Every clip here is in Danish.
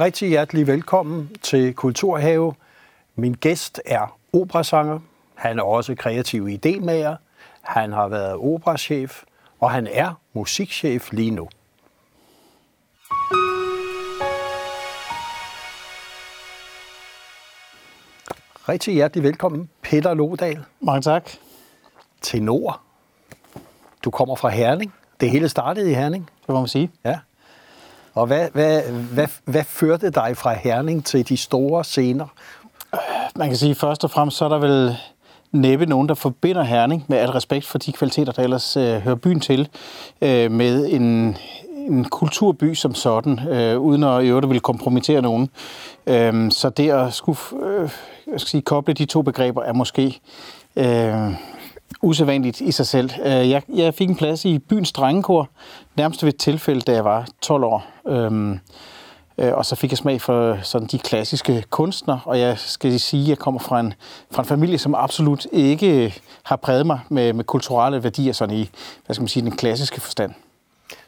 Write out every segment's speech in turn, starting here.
Rigtig hjertelig velkommen til Kulturhave. Min gæst er operasanger. Han er også kreativ idémager. Han har været operachef, og han er musikchef lige nu. Rigtig hjertelig velkommen, Peter Lodal. Mange tak. Tenor. Du kommer fra Herning. Det hele startede i Herning. Det må man sige. Ja. Og hvad, hvad, hvad, hvad førte dig fra Herning til de store scener? Man kan sige, først og fremmest, så er der vel næppe nogen, der forbinder Herning med al respekt for de kvaliteter, der ellers øh, hører byen til, øh, med en, en kulturby som sådan, øh, uden at i øvrigt vil kompromittere nogen. Øh, så det at skulle øh, jeg skal sige, koble de to begreber er måske øh, usædvanligt i sig selv. Øh, jeg, jeg fik en plads i byens drengekor, nærmest ved et tilfælde, da jeg var 12 år. Øhm, øh, og så fik jeg smag for sådan de klassiske kunstnere, og jeg skal sige, at jeg kommer fra en, fra en familie, som absolut ikke har præget mig med, med kulturelle værdier sådan i, hvad skal man sige, den klassiske forstand.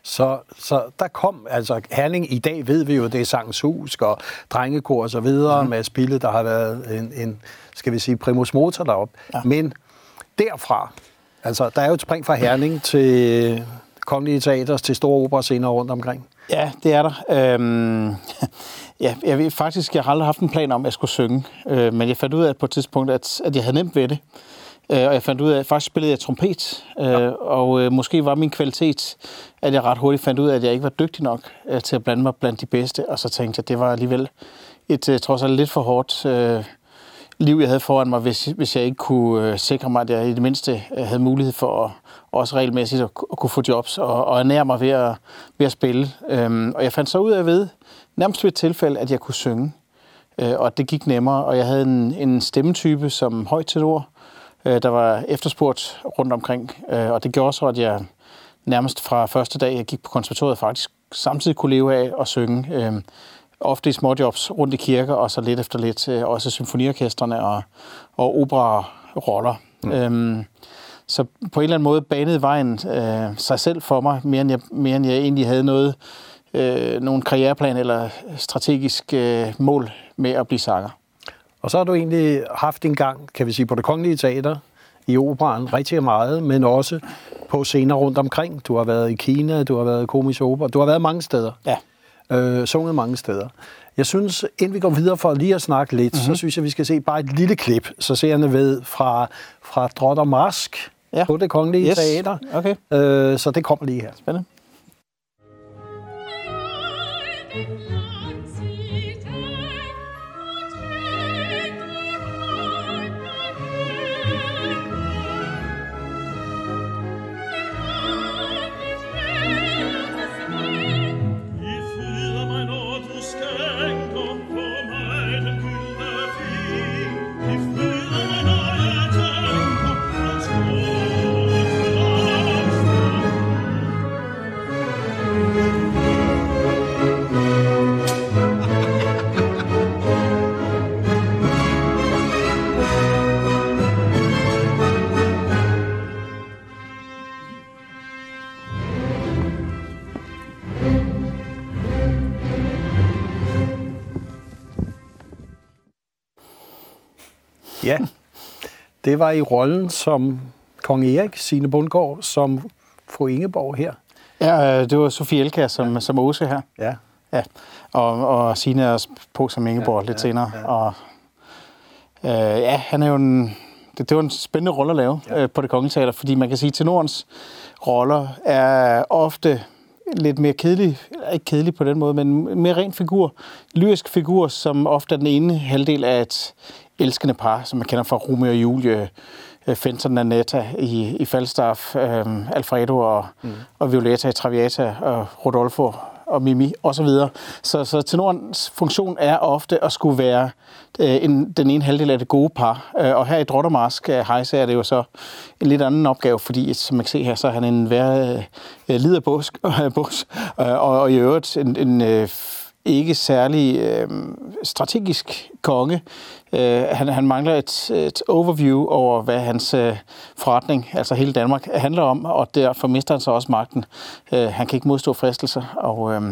Så, så der kom, altså Herning i dag ved vi jo, det er Sangens Hus og drengekor og så videre, mm. med spillet, der har været en, en, skal vi sige, primus motor deroppe. Ja. Men derfra, altså der er jo et spring fra Herning til Kongelige Teaters, til store operascener rundt omkring. Ja, det er der. Øhm, ja, jeg ved faktisk, jeg har aldrig haft en plan om, at jeg skulle synge, øh, men jeg fandt ud af på et tidspunkt, at, at jeg havde nemt ved det. Øh, og jeg fandt ud af, at faktisk spillede jeg trompet, øh, ja. og øh, måske var min kvalitet, at jeg ret hurtigt fandt ud af, at jeg ikke var dygtig nok øh, til at blande mig blandt de bedste, og så tænkte jeg, at det var alligevel et øh, trods alt lidt for hårdt øh, liv, jeg havde foran mig, hvis, hvis jeg ikke kunne øh, sikre mig, at jeg i det mindste øh, havde mulighed for at også regelmæssigt at, at kunne få jobs og, og ernære mig ved at, ved at spille. Øhm, og jeg fandt så ud af ved, nærmest ved et tilfælde, at jeg kunne synge. Øh, og det gik nemmere, og jeg havde en, en stemmetype som højt til ord, øh, der var efterspurgt rundt omkring. Øh, og det gjorde så, at jeg nærmest fra første dag, jeg gik på konservatoriet, faktisk samtidig kunne leve af at synge. Øh, ofte i småjobs rundt i kirker, og så lidt efter lidt øh, også symfoniorkestrene og, og opera-roller. Mm. Øhm, så på en eller anden måde banede vejen øh, sig selv for mig, mere end jeg, mere end jeg egentlig havde noget, øh, nogen karriereplan eller strategisk øh, mål med at blive sanger. Og så har du egentlig haft en gang, kan vi sige, på det kongelige teater i operan rigtig meget, men også på scener rundt omkring. Du har været i Kina, du har været i komisk opera, du har været mange steder. Ja. Øh, sunget mange steder. Jeg synes, inden vi går videre for lige at snakke lidt, mm-hmm. så synes jeg, vi skal se bare et lille klip, så seerne ved fra, fra Drot og Mask ja. på det kongelige yes. teater. Okay. Øh, så det kommer lige her. Spændende. Det var i rollen som kong Erik, Signe Bundgaard, som fru Ingeborg her. Ja, øh, det var Sofie Elka som, ja. som Åse her. Ja. ja. Og, og Signe er også på som Ingeborg ja, lidt ja, senere. Ja. Og, øh, ja, han er jo en, det, det var en spændende rolle at lave ja. øh, på det kongelige teater, fordi man kan sige, at tenorens roller er ofte lidt mere kedelig, ikke kedelig på den måde, men mere ren figur, lyrisk figur, som ofte er den ene halvdel af et, elskende par, som man kender fra Romeo og Julie, øh, Fenton Nanetta i, i Falstaff, øh, Alfredo og, mm. og Violetta i Traviata, og Rodolfo og Mimi osv. Så, så, så tenorens funktion er ofte at skulle være øh, en, den ene halvdel af det gode par. Øh, og her i Drottermarsk øh, Heise er det jo så en lidt anden opgave, fordi som man kan se her, så er han en værre øh, liderbus, øh, bus, øh, og, og i øvrigt en, en øh, ikke særlig øh, strategisk konge. Øh, han, han mangler et, et overview over, hvad hans øh, forretning, altså hele Danmark, handler om, og derfor mister han så også magten. Øh, han kan ikke modstå fristelser, og, øh,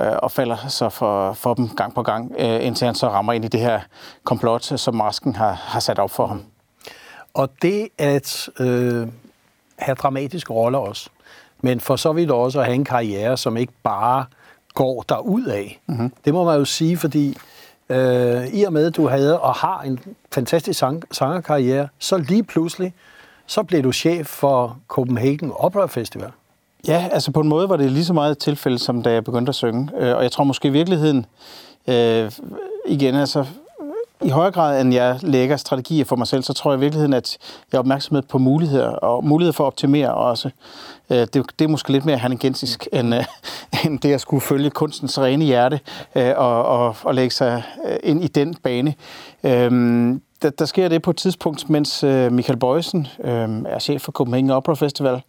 øh og falder så for, for dem gang på gang, øh, indtil han så rammer ind i det her komplot, som masken har, har sat op for ham. Og det at øh, have dramatiske roller også, men for så vidt også at have en karriere, som ikke bare går derud af. Mm-hmm. Det må man jo sige, fordi øh, i og med, at du havde og har en fantastisk sang- sangerkarriere, så lige pludselig, så blev du chef for Copenhagen Opera Festival. Ja, altså på en måde var det lige så meget et tilfælde, som da jeg begyndte at synge. Øh, og jeg tror måske i virkeligheden, øh, igen, altså i højere grad, end jeg lægger strategier for mig selv, så tror jeg i virkeligheden, at jeg er opmærksomhed på muligheder, og muligheder for at optimere også. Øh, det, det er måske lidt mere hannegensisk, end, øh, end det at skulle følge kunstens rene hjerte øh, og, og, og lægge sig ind i den bane. Der, der sker det på et tidspunkt, mens Michael Bøjsen er chef for Copenhagen Opera Festival,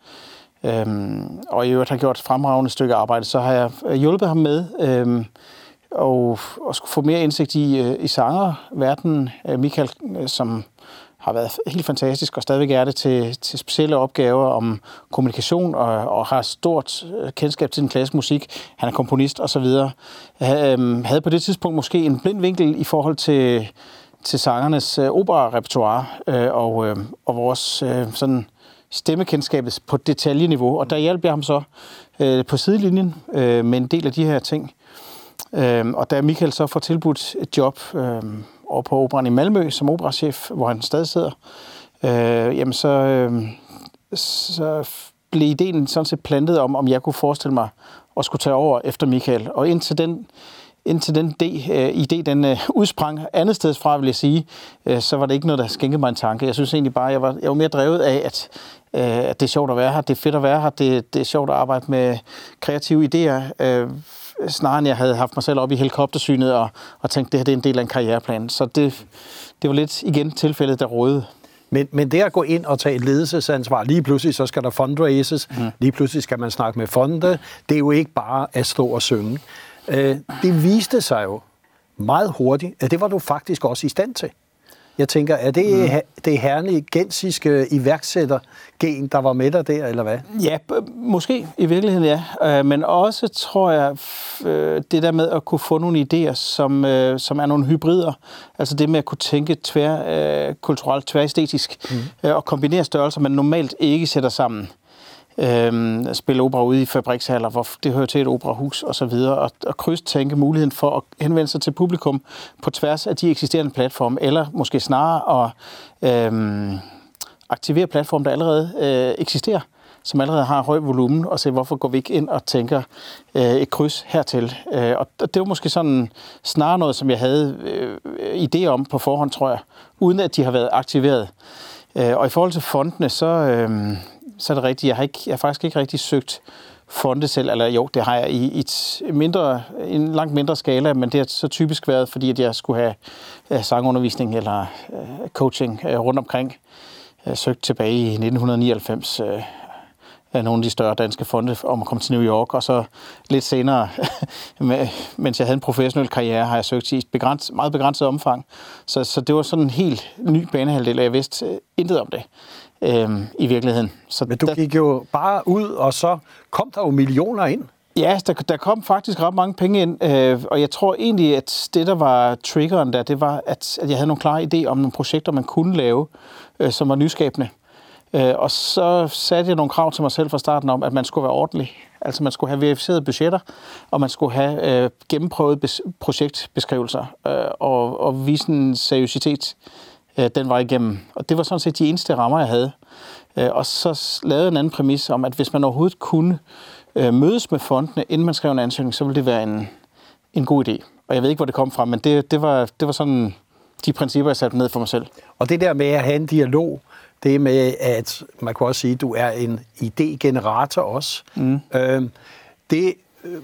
og i øvrigt har gjort et fremragende stykke arbejde, så har jeg hjulpet ham med og, og skulle få mere indsigt i, øh, i sangerverdenen. Øh, Michael, øh, som har været helt fantastisk og stadigvæk er det til, til specielle opgaver om kommunikation og, og har stort kendskab til den klassiske musik. Han er komponist osv. Øhm, havde på det tidspunkt måske en blind vinkel i forhold til, til sangernes øh, opera-repertoire øh, og, øh, og vores øh, sådan stemmekendskabet på detaljeniveau. Og der hjalp jeg ham så øh, på sidelinjen øh, med en del af de her ting. Øhm, og da Michael så får tilbudt et job øhm, over på operan i Malmø som operachef, hvor han stadig sidder, øh, jamen så, øh, så blev ideen sådan set plantet om, om jeg kunne forestille mig at skulle tage over efter Michael. Og indtil den, indtil den idé, øh, idé den øh, udsprang andet sted fra, vil jeg sige, øh, så var det ikke noget, der skænkede mig en tanke. Jeg synes egentlig bare, jeg var, jeg var mere drevet af, at, øh, at det er sjovt at være her, det er fedt at være her, det, det er sjovt at arbejde med kreative idéer. Øh, snarere end jeg havde haft mig selv op i helikoptersynet og, og tænkt, det her det er en del af en karriereplan. Så det, det var lidt igen tilfældet, der rådede. Men, men det at gå ind og tage et ledelsesansvar, lige pludselig så skal der fundraises, mm. lige pludselig skal man snakke med fonde, det er jo ikke bare at stå og synge. Øh, det viste sig jo meget hurtigt, at det var du faktisk også i stand til. Jeg tænker, er det mm. det herlige gensiske iværksættergen, der var med dig der, eller hvad? Ja, måske i virkeligheden ja. Øh, men også tror jeg, øh, det der med at kunne få nogle idéer, som, øh, som er nogle hybrider. Altså det med at kunne tænke tvær, kulturelt, tværæstetisk, mm. og kombinere størrelser, man normalt ikke sætter sammen øhm, spille opera ude i fabrikshaller, hvor det hører til et operahus og så videre, og, og krydstænke muligheden for at henvende sig til publikum på tværs af de eksisterende platforme, eller måske snarere at øh, aktivere platforme, der allerede øh, eksisterer som allerede har høj volumen, og se, hvorfor går vi ikke ind og tænker øh, et kryds hertil. Øh, og det var måske sådan snarere noget, som jeg havde øh, idé om på forhånd, tror jeg, uden at de har været aktiveret. Øh, og i forhold til fondene, så, øh, så er det rigtigt. Jeg har, ikke, jeg har faktisk ikke rigtig søgt fonde selv, eller jo, det har jeg i et mindre, en langt mindre skala, men det har så typisk været, fordi at jeg skulle have sangundervisning eller øh, coaching øh, rundt omkring. Jeg søgte tilbage i 1999 øh, af nogle af de større danske fonde om at komme til New York, og så lidt senere, mens jeg havde en professionel karriere, har jeg søgt i et begrænset, meget begrænset omfang. Så, så det var sådan en helt ny banehalvdel, og jeg vidste intet om det øh, i virkeligheden. Så Men du der, gik jo bare ud, og så kom der jo millioner ind. Ja, der, der kom faktisk ret mange penge ind, øh, og jeg tror egentlig, at det, der var triggeren der, det var, at, at jeg havde nogle klare idéer om nogle projekter, man kunne lave, øh, som var nyskabende. Øh, og så satte jeg nogle krav til mig selv fra starten om, at man skulle være ordentlig. Altså man skulle have verificerede budgetter, og man skulle have øh, gennemprøvet bes- projektbeskrivelser øh, og, og vise en seriøsitet øh, den vej igennem. Og det var sådan set de eneste rammer, jeg havde. Øh, og så lavede jeg en anden præmis om, at hvis man overhovedet kunne øh, mødes med fondene, inden man skrev en ansøgning, så ville det være en, en god idé. Og jeg ved ikke, hvor det kom fra, men det, det, var, det var sådan de principper, jeg satte ned for mig selv. Og det der med at have en dialog, det med, at man kan også sige, at du er en idégenerator også. Mm. Øhm, det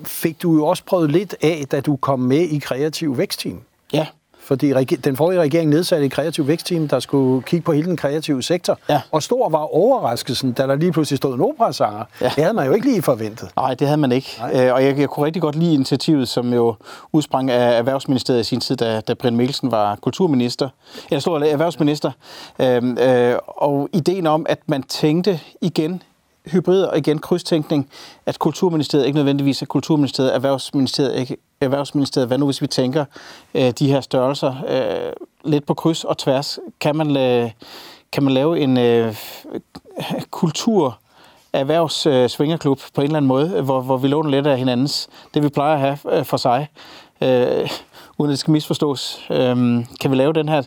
fik du jo også prøvet lidt af, da du kom med i Kreativ Vækstteam. Ja. Fordi den forrige regering nedsatte et kreativ vækstteam, der skulle kigge på hele den kreative sektor. Ja. Og stor var overraskelsen, da der lige pludselig stod en operasanger. Ja. Det havde man jo ikke lige forventet. Nej, det havde man ikke. Øh, og jeg, jeg kunne rigtig godt lide initiativet, som jo udsprang af Erhvervsministeriet i sin tid, da, da Brian Mikkelsen var kulturminister. Eller stor erhvervsminister. Øhm, øh, og ideen om, at man tænkte igen hybrid og igen krydstænkning, at Kulturministeriet ikke nødvendigvis er Kulturministeriet, Erhvervsministeriet ikke Erhvervsministeriet. Hvad nu, hvis vi tænker øh, de her størrelser øh, lidt på kryds og tværs? Kan man, øh, kan man lave en øh, kultur erhvervs øh, svingerklub på en eller anden måde, hvor, hvor vi låner lidt af hinandens, det vi plejer at have øh, for sig, øh, uden at det skal misforstås. Øh, kan vi lave den her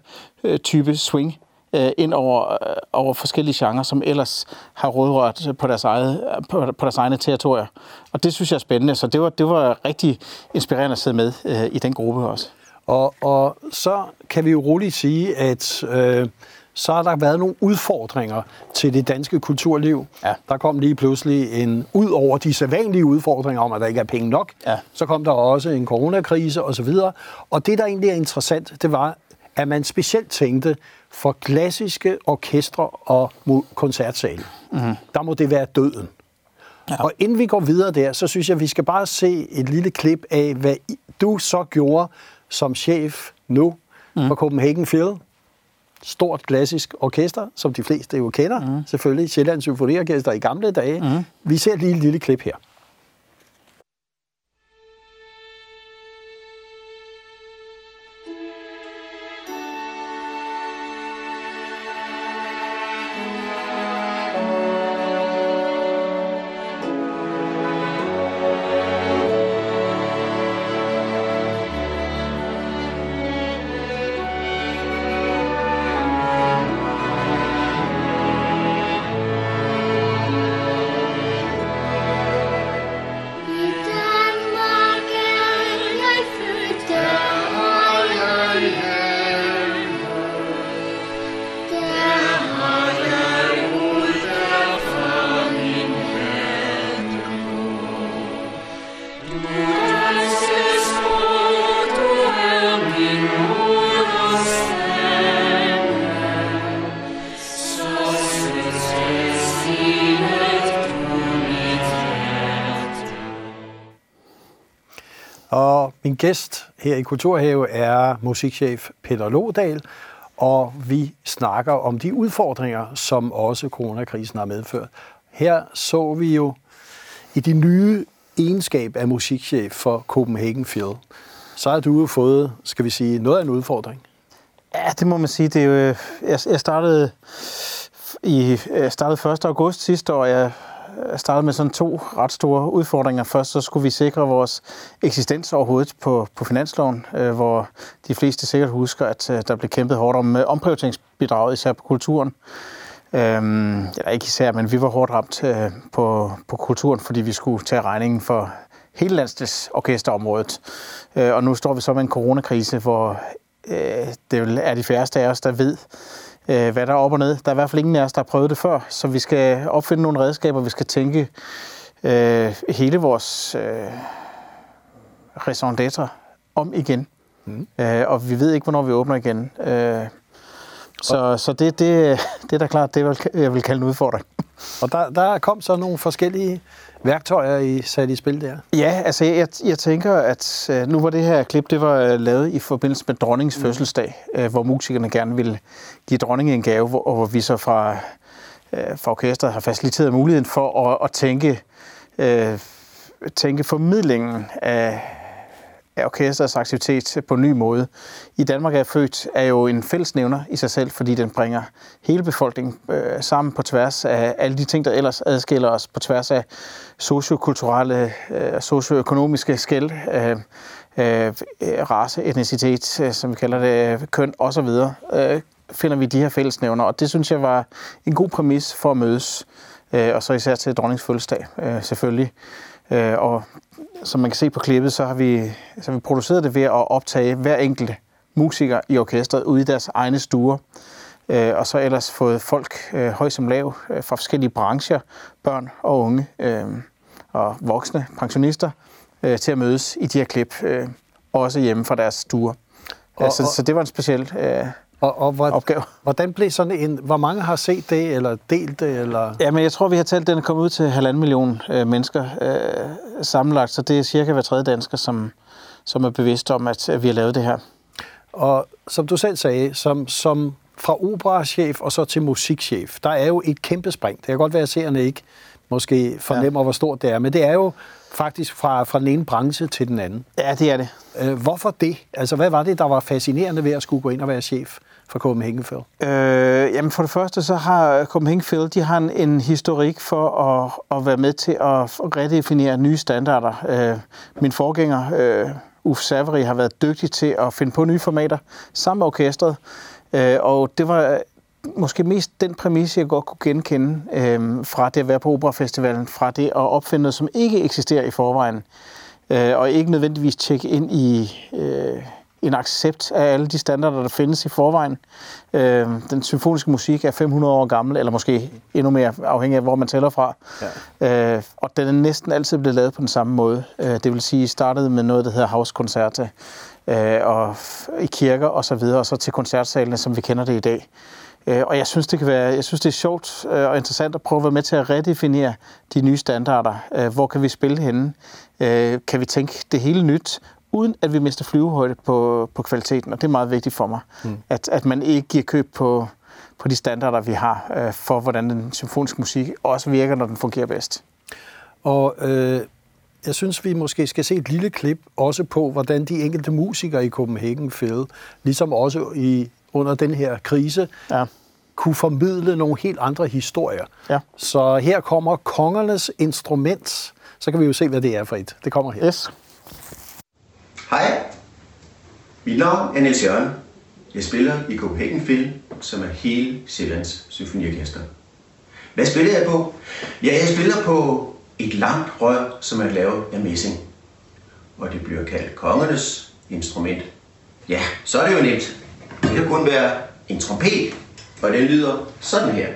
øh, type swing øh, ind over, øh, over forskellige genrer, som ellers har rådrørt på deres, eget, på, på deres egne territorier. Og det synes jeg er spændende, så det var, det var rigtig inspirerende at sidde med øh, i den gruppe også. Og, og så kan vi jo roligt sige, at øh, så har der været nogle udfordringer til det danske kulturliv. Ja. Der kom lige pludselig en, ud over de sædvanlige udfordringer om, at der ikke er penge nok, Ja. så kom der også en coronakrise osv. Og det, der egentlig er interessant, det var, at man specielt tænkte for klassiske orkestre og koncertsale. Mm-hmm. Der må det være døden. Ja. Og inden vi går videre der, så synes jeg, at vi skal bare se et lille klip af, hvad du så gjorde som chef nu mm. for Copenhagen Phil. Stort klassisk orkester, som de fleste jo kender. Mm. Selvfølgelig Sjællands Symfoniorkester i gamle dage. Mm. Vi ser lige et lille klip her. Min gæst her i Kulturhave er musikchef Peter Lodal, og vi snakker om de udfordringer, som også coronakrisen har medført. Her så vi jo i de nye egenskab af musikchef for Copenhagen Phil, så har du jo fået, skal vi sige, noget af en udfordring. Ja, det må man sige. Det er jo, øh, jeg, jeg startede i øh, jeg startede 1. august sidste år. Jeg startede med sådan to ret store udfordringer. Først så skulle vi sikre vores eksistens overhovedet på, på finansloven, øh, hvor de fleste sikkert husker, at øh, der blev kæmpet hårdt om øh, omprioriteringsbidraget, især på kulturen. Øhm, eller ikke især, men vi var hårdt ramt øh, på, på kulturen, fordi vi skulle tage regningen for hele landets orkesterområdet. Øh, og nu står vi så med en coronakrise, hvor øh, det er de færreste af os, der ved, øh, hvad der er op og ned. Der er i hvert fald ingen af os, der har prøvet det før, så vi skal opfinde nogle redskaber, vi skal tænke øh, hele vores øh, raison d'être om igen. Mm. Øh, og vi ved ikke, hvornår vi åbner igen. Øh, så, så det, det, det er da klart, det vil, jeg vil kalde en udfordring. Og der, der kom så nogle forskellige værktøjer, I satte i spil der. Ja, altså jeg, jeg tænker, at øh, nu var det her klip, det var øh, lavet i forbindelse med dronningens mm. fødselsdag, øh, hvor musikerne gerne ville give dronningen en gave, og hvor vi så fra, fra orkestret har faciliteret muligheden for at, at tænke, øh, tænke formidlingen af, af orkestrets aktivitet på en ny måde. I Danmark er født er jo en fællesnævner i sig selv, fordi den bringer hele befolkningen øh, sammen på tværs af alle de ting, der ellers adskiller os på tværs af sociokulturelle, øh, socioøkonomiske skæld, øh, øh, race, etnicitet, øh, som vi kalder det, øh, køn osv., øh, finder vi de her fællesnævner, og det synes jeg var en god præmis for at mødes, øh, og så især til dronningens fødselsdag, øh, selvfølgelig. Øh, og som man kan se på klippet, så har vi, så har vi produceret det ved at optage hver enkelt musiker i orkestret ude i deres egne stuer. Øh, og så ellers fået folk, øh, høj som lav, øh, fra forskellige brancher, børn og unge øh, og voksne pensionister, øh, til at mødes i de her klip, øh, også hjemme fra deres stuer. Og- Og, så, og- så det var en speciel øh, Og, og hvor, opgave. hvordan blev sådan en... Hvor mange har set det, eller delt det, eller... Ja, men jeg tror, vi har talt, at den er kommet ud til halvanden million øh, mennesker øh, sammenlagt, så det er cirka hver tredje dansker, som, som er bevidst om, at, at vi har lavet det her. Og som du selv sagde, som, som fra operachef og så til musikchef, der er jo et kæmpe spring. Det kan godt være, at seerne ikke måske fornemmer, ja. hvor stort det er. Men det er jo faktisk fra, fra den ene branche til den anden. Ja, det er det. Øh, hvorfor det? Altså, hvad var det, der var fascinerende ved at skulle gå ind og være chef for Copenhagen Phil? Øh, jamen for det første, så har Copenhagen Phil, de har en, en historik for at, at være med til at redefinere nye standarder. Øh, min forgænger, øh, Uffe Savary, har været dygtig til at finde på nye formater sammen med orkestret. Øh, og det var måske mest den præmis, jeg godt kunne genkende øh, fra det at være på Operafestivalen, fra det at opfinde noget, som ikke eksisterer i forvejen, øh, og ikke nødvendigvis tjekke ind i øh, en accept af alle de standarder, der findes i forvejen. Øh, den symfoniske musik er 500 år gammel, eller måske endnu mere afhængig af, hvor man tæller fra. Ja. Øh, og den er næsten altid blevet lavet på den samme måde. Øh, det vil sige, startede med noget, der hedder House øh, og i kirker og så videre, og så til koncertsalene, som vi kender det i dag. Øh, og jeg synes, det kan være, jeg synes, det er sjovt øh, og interessant at prøve at være med til at redefinere de nye standarder. Øh, hvor kan vi spille henne? Kan vi tænke det hele nyt, uden at vi mister flyvehøjde på, på kvaliteten? Og det er meget vigtigt for mig, mm. at, at man ikke giver køb på, på de standarder, vi har for, hvordan den symfoniske musik også virker, når den fungerer bedst. Og øh, jeg synes, vi måske skal se et lille klip også på, hvordan de enkelte musikere i Copenhagen Phil, ligesom også i under den her krise, ja. kunne formidle nogle helt andre historier. Ja. Så her kommer kongernes instrument. Så kan vi jo se, hvad det er for et. Det kommer her. Yes. Hej, mit navn er Niels Jørgen. Jeg spiller i Copenhagen Film, som er hele Sjællands Symfoniorkester. Hvad spiller jeg på? Ja, jeg spiller på et langt rør, som er lavet af messing. Og det bliver kaldt kongernes instrument. Ja, så er det jo nemt. Det kan kun være en trompet, og den lyder sådan her.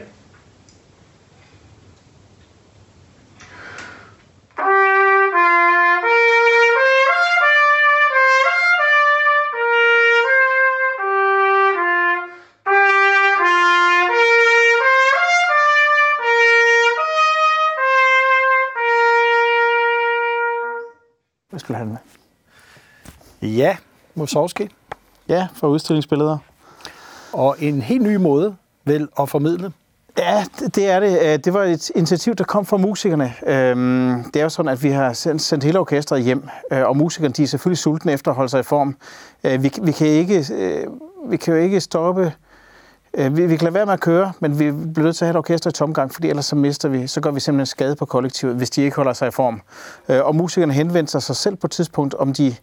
Hvad skal han med? Ja, Mussorgsky. Ja, for udstillingsbilleder. Og en helt ny måde vel at formidle. Ja, det er det. Øh, det var et initiativ, der kom fra musikerne. Øhm, det er jo sådan, at vi har sendt hele orkestret hjem, øh, og musikerne de er selvfølgelig sultne efter at holde sig i form. Øh, vi, vi, kan, ikke, vi kan jo ikke stoppe Øh, vi, vi kan lade være med at køre, men vi bliver nødt til at have et orkester i tomgang, fordi ellers så mister vi, så gør vi simpelthen skade på kollektivet, hvis de ikke holder sig i form. Øh, og musikerne henvendte sig selv på et tidspunkt, om de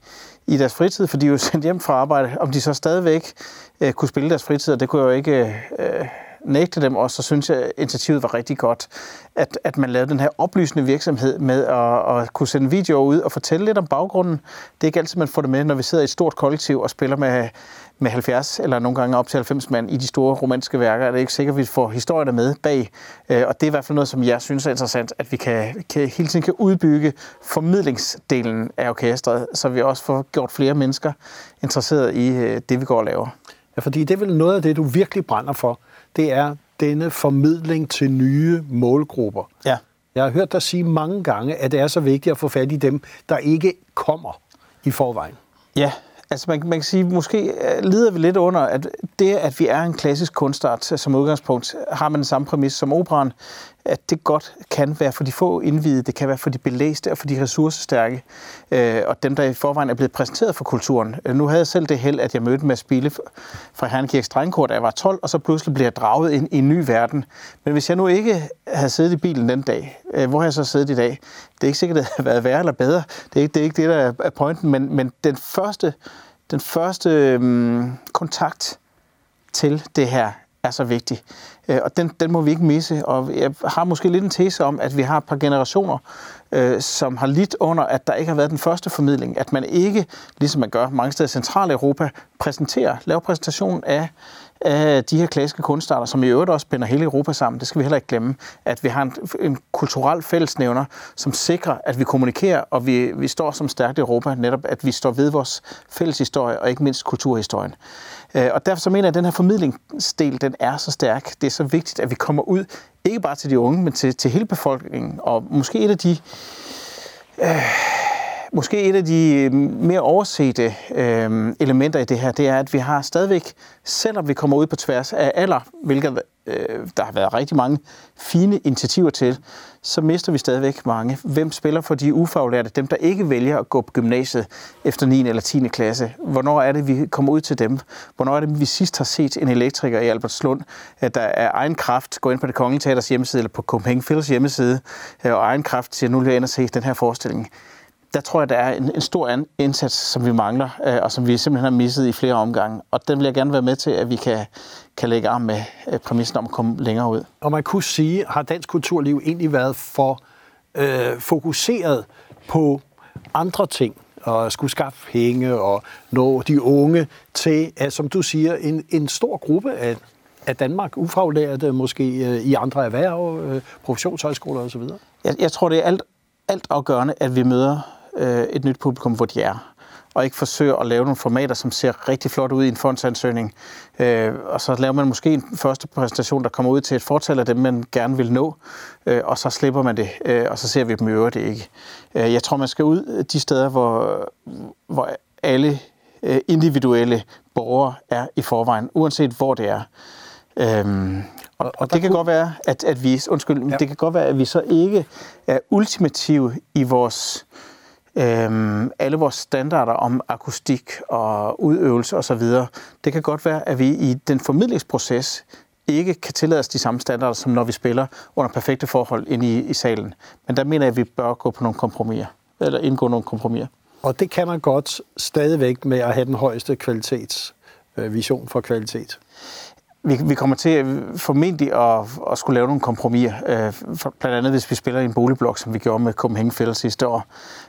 i deres fritid, for de er jo sendt hjem fra arbejde, om de så stadigvæk øh, kunne spille deres fritid, og det kunne jeg jo ikke øh, nægte dem, og så synes jeg, at initiativet var rigtig godt, at, at man lavede den her oplysende virksomhed med at, at kunne sende videoer ud og fortælle lidt om baggrunden. Det er ikke altid, man får det med, når vi sidder i et stort kollektiv og spiller med med 70 eller nogle gange op til 90 mand i de store romanske værker, er det ikke sikkert, at vi får historierne med bag. Øh, og det er i hvert fald noget, som jeg synes er interessant, at vi kan, kan hele tiden kan udbygge formidlingsdelen af orkestret, så vi også får gjort flere mennesker interesseret i øh, det, vi går og laver. Ja, fordi det er vel noget af det, du virkelig brænder for. Det er denne formidling til nye målgrupper. Ja. Jeg har hørt dig sige mange gange, at det er så vigtigt at få fat i dem, der ikke kommer i forvejen. Ja, Altså man, man kan sige, måske øh, lider vi lidt under, at det, at vi er en klassisk kunstart som udgangspunkt, har man den samme præmis som operan, at det godt kan være for de få indvidede, det kan være for de belæste og for de ressourcestærke, øh, og dem, der i forvejen er blevet præsenteret for kulturen. Øh, nu havde jeg selv det held, at jeg mødte Mads Bille fra Herrenkirks Drengkor, da jeg var 12, og så pludselig blev jeg draget ind i en ny verden. Men hvis jeg nu ikke havde siddet i bilen den dag, øh, hvor har jeg så siddet i dag? Det er ikke sikkert, at det havde været værre eller bedre. Det er ikke det, er ikke det der er pointen, men, men den første, den første øh, kontakt til det her er så vigtig. Øh, og den, den må vi ikke misse. Og jeg har måske lidt en tese om, at vi har et par generationer, øh, som har lidt under, at der ikke har været den første formidling. At man ikke, ligesom man gør mange steder i Centraleuropa, præsenterer, laver præsentation af af de her klassiske kunstarter, som i øvrigt også binder hele Europa sammen. Det skal vi heller ikke glemme, at vi har en, en kulturel fællesnævner, som sikrer, at vi kommunikerer, og vi, vi står som stærkt i Europa, netop at vi står ved vores fælles historie, og ikke mindst kulturhistorien. Øh, og derfor så mener jeg, at den her formidlingsdel, den er så stærk. Det er så vigtigt, at vi kommer ud, ikke bare til de unge, men til, til hele befolkningen. Og måske et af de... Øh, måske et af de øh, mere oversete øh, elementer i det her, det er, at vi har stadigvæk, selvom vi kommer ud på tværs af alder, hvilket øh, der har været rigtig mange fine initiativer til, så mister vi stadigvæk mange. Hvem spiller for de ufaglærte, dem der ikke vælger at gå på gymnasiet efter 9. eller 10. klasse? Hvornår er det, vi kommer ud til dem? Hvornår er det, vi sidst har set en elektriker i Albertslund, der er egen kraft går ind på det Kongelige Teaters hjemmeside, eller på Copenhagen Phils hjemmeside, øh, og egen kraft siger, nu vil jeg ind og se den her forestilling der tror jeg, der er en, en stor indsats, som vi mangler, øh, og som vi simpelthen har misset i flere omgange. Og den vil jeg gerne være med til, at vi kan, kan lægge arm med øh, præmissen om at komme længere ud. Og man kunne sige, har dansk kulturliv egentlig været for øh, fokuseret på andre ting, og skulle skaffe penge og nå de unge til, at, som du siger, en, en stor gruppe af, af Danmark, ufaglærte måske øh, i andre erhverv, øh, professionshøjskoler osv.? Jeg, jeg tror, det er alt, alt afgørende, at vi møder øh, et nyt publikum, hvor de er. Og ikke forsøger at lave nogle formater, som ser rigtig flot ud i en fondsansøgning. Øh, og så laver man måske en første præsentation, der kommer ud til et fortal af dem, man gerne vil nå. Øh, og så slipper man det, øh, og så ser vi dem i øvrigt ikke. Øh, jeg tror, man skal ud de steder, hvor, hvor alle øh, individuelle borgere er i forvejen, uanset hvor det er. Øhm, og, og det kan kunne... godt være, at, at vi undskyld, ja. det kan godt være, at vi så ikke er ultimative i vores øhm, alle vores standarder om akustik og udøvelse osv. Det kan godt være, at vi i den formidlingsproces ikke kan tillade os de samme standarder, som når vi spiller under perfekte forhold inde i, i salen. Men der mener jeg, at vi bør gå på nogle kompromiser, eller indgå nogle kompromiser. Og det kan man godt stadigvæk med at have den højeste kvalitetsvision øh, for kvalitet vi, vi kommer til formentlig at, at skulle lave nogle kompromiser. Øh, blandt andet hvis vi spiller i en boligblok, som vi gjorde med Copenhagen Fælles sidste år.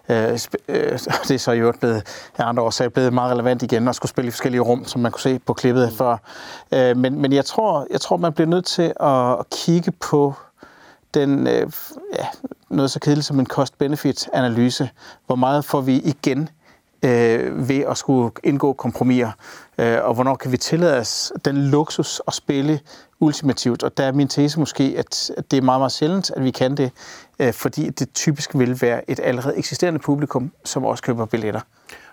Øh, øh, det er så i øvrigt blevet andre år, så er blevet meget relevant igen at skulle spille i forskellige rum, som man kunne se på klippet før. Øh, men men jeg, tror, jeg tror, man bliver nødt til at, at kigge på den, øh, ja, noget så kedeligt som en cost-benefit-analyse. Hvor meget får vi igen øh, ved at skulle indgå kompromiser, øh, og hvornår kan vi tillade os den luksus at spille ultimativt. Og der er min tese måske, at det er meget, meget sjældent, at vi kan det, øh, fordi det typisk vil være et allerede eksisterende publikum, som også køber billetter.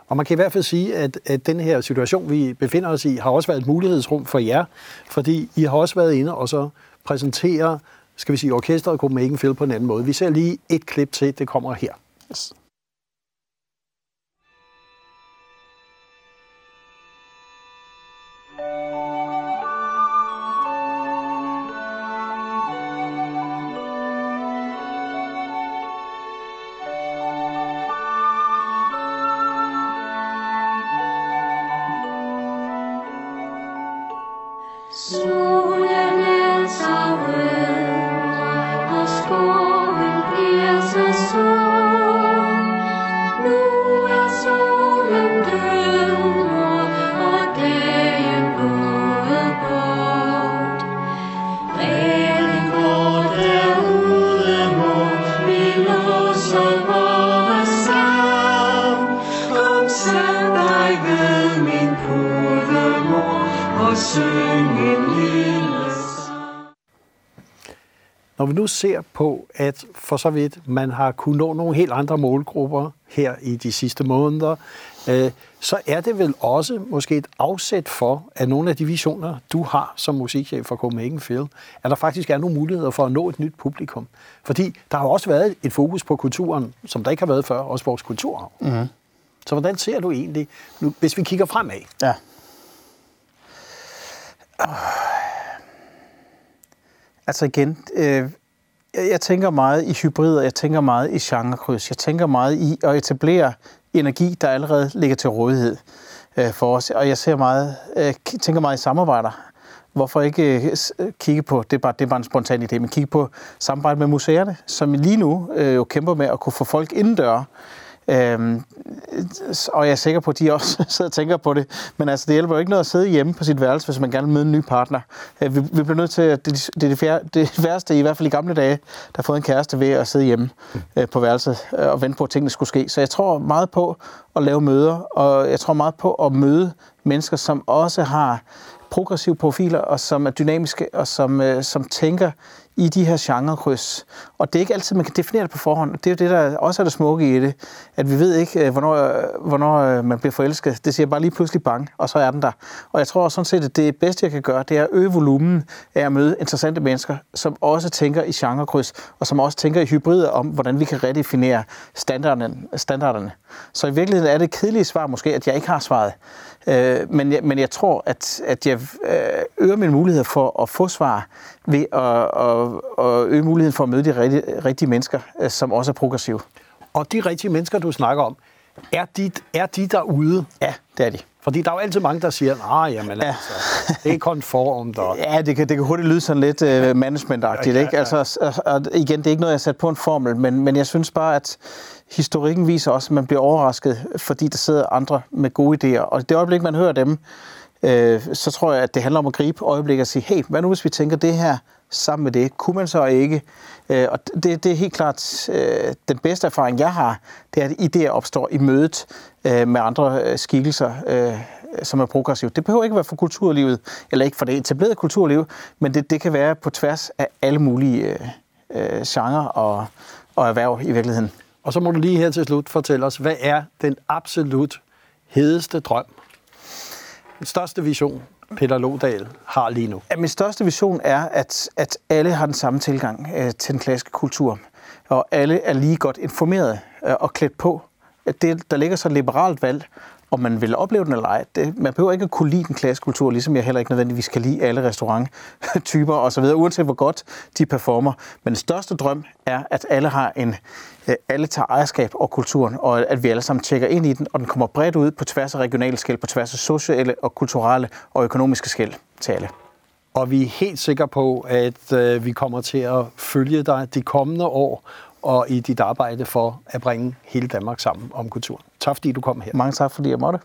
Og man kan i hvert fald sige, at, at den her situation, vi befinder os i, har også været et mulighedsrum for jer, fordi I har også været inde og så præsentere, skal vi sige, orkestret Copenhagen Phil på en anden måde. Vi ser lige et klip til, det kommer her. Yes. Nu ser på, at for så vidt man har kunnet nå nogle helt andre målgrupper her i de sidste måneder, øh, så er det vel også måske et afsæt for, at nogle af de visioner, du har som musikchef for Copenhagen Phil, at der faktisk er nogle muligheder for at nå et nyt publikum. Fordi der har også været et fokus på kulturen, som der ikke har været før, også vores kultur. Mm-hmm. Så hvordan ser du egentlig, nu, hvis vi kigger fremad? Ja. Altså igen, øh, jeg tænker meget i hybrider, jeg tænker meget i genrekryds, jeg tænker meget i at etablere energi, der allerede ligger til rådighed øh, for os. Og jeg ser meget, øh, tænker meget i samarbejder. Hvorfor ikke øh, øh, kigge på, det er, bare, det er bare en spontan idé, men kigge på samarbejde med museerne, som lige nu øh, jo kæmper med at kunne få folk indendør Øhm, og jeg er sikker på, at de også sidder og tænker på det. Men altså, det hjælper jo ikke noget at sidde hjemme på sit værelse, hvis man gerne vil møde en ny partner. Øh, vi, vi bliver nødt til, at det, det, er det, fjerde, det værste, i hvert fald i gamle dage, der har fået en kæreste ved at sidde hjemme øh, på værelset øh, og vente på, at tingene skulle ske. Så jeg tror meget på at lave møder, og jeg tror meget på at møde mennesker, som også har progressive profiler, og som er dynamiske, og som, øh, som tænker i de her genrekryds. Og det er ikke altid, man kan definere det på forhånd. Det er jo det, der også er det smukke i det, at vi ved ikke, øh, hvornår, øh, hvornår øh, man bliver forelsket. Det siger bare lige pludselig bang, og så er den der. Og jeg tror også sådan set, at det bedste, jeg kan gøre, det er at øge volumen af at møde interessante mennesker, som også tænker i genrekryds, og som også tænker i hybrider om, hvordan vi kan redefinere standarderne. standarderne. Så i virkeligheden er det kedelige svar måske, at jeg ikke har svaret. Men jeg, men jeg tror, at, at jeg øger min mulighed for at få svar ved at, at, at øge muligheden for at møde de rigtige, rigtige mennesker, øh, som også er progressive. Og de rigtige mennesker, du snakker om, er de, er de derude? Ja, det er de. Fordi der er jo altid mange, der siger, nej, jamen ja. altså, det er konformt. Og... Ja, det kan, det kan hurtigt lyde sådan lidt uh, managementagtigt, ja, ja, ja. ikke? Altså, og igen, det er ikke noget, jeg har sat på en formel, men, men jeg synes bare, at historikken viser også, at man bliver overrasket, fordi der sidder andre med gode idéer. Og det øjeblik, man hører dem, øh, så tror jeg, at det handler om at gribe øjeblikket og sige, hey, hvad nu hvis vi tænker det her sammen med det? Kunne man så ikke? Øh, og det, det er helt klart øh, den bedste erfaring, jeg har, det er, at idéer opstår i mødet øh, med andre øh, skikkelser, øh, som er progressive. Det behøver ikke være for kulturlivet, eller ikke for det etablerede kulturliv, men det, det kan være på tværs af alle mulige øh, øh, genrer og, og erhverv i virkeligheden. Og så må du lige her til slut fortælle os, hvad er den absolut hedeste drøm den største vision, Peter Lodal har lige nu? Ja, min største vision er, at, at alle har den samme tilgang øh, til den klassiske kultur. Og alle er lige godt informeret øh, og klædt på. Det, der ligger så et liberalt valg, om man vil opleve den eller ej. Det, man behøver ikke at kunne lide den klassiske kultur, ligesom jeg heller ikke nødvendigvis kan lide alle restauranttyper osv., uanset hvor godt de performer. Men den største drøm er, at alle har en, øh, alle tager ejerskab over kulturen, og at vi alle sammen tjekker ind i den, og den kommer bredt ud på tværs af regionale skæld, på tværs af sociale og kulturelle og økonomiske skæld til alle. Og vi er helt sikre på, at øh, vi kommer til at følge dig de kommende år, og i dit arbejde for at bringe hele Danmark sammen om kulturen. Tak fordi du kom her. Mange tak fordi jeg måtte.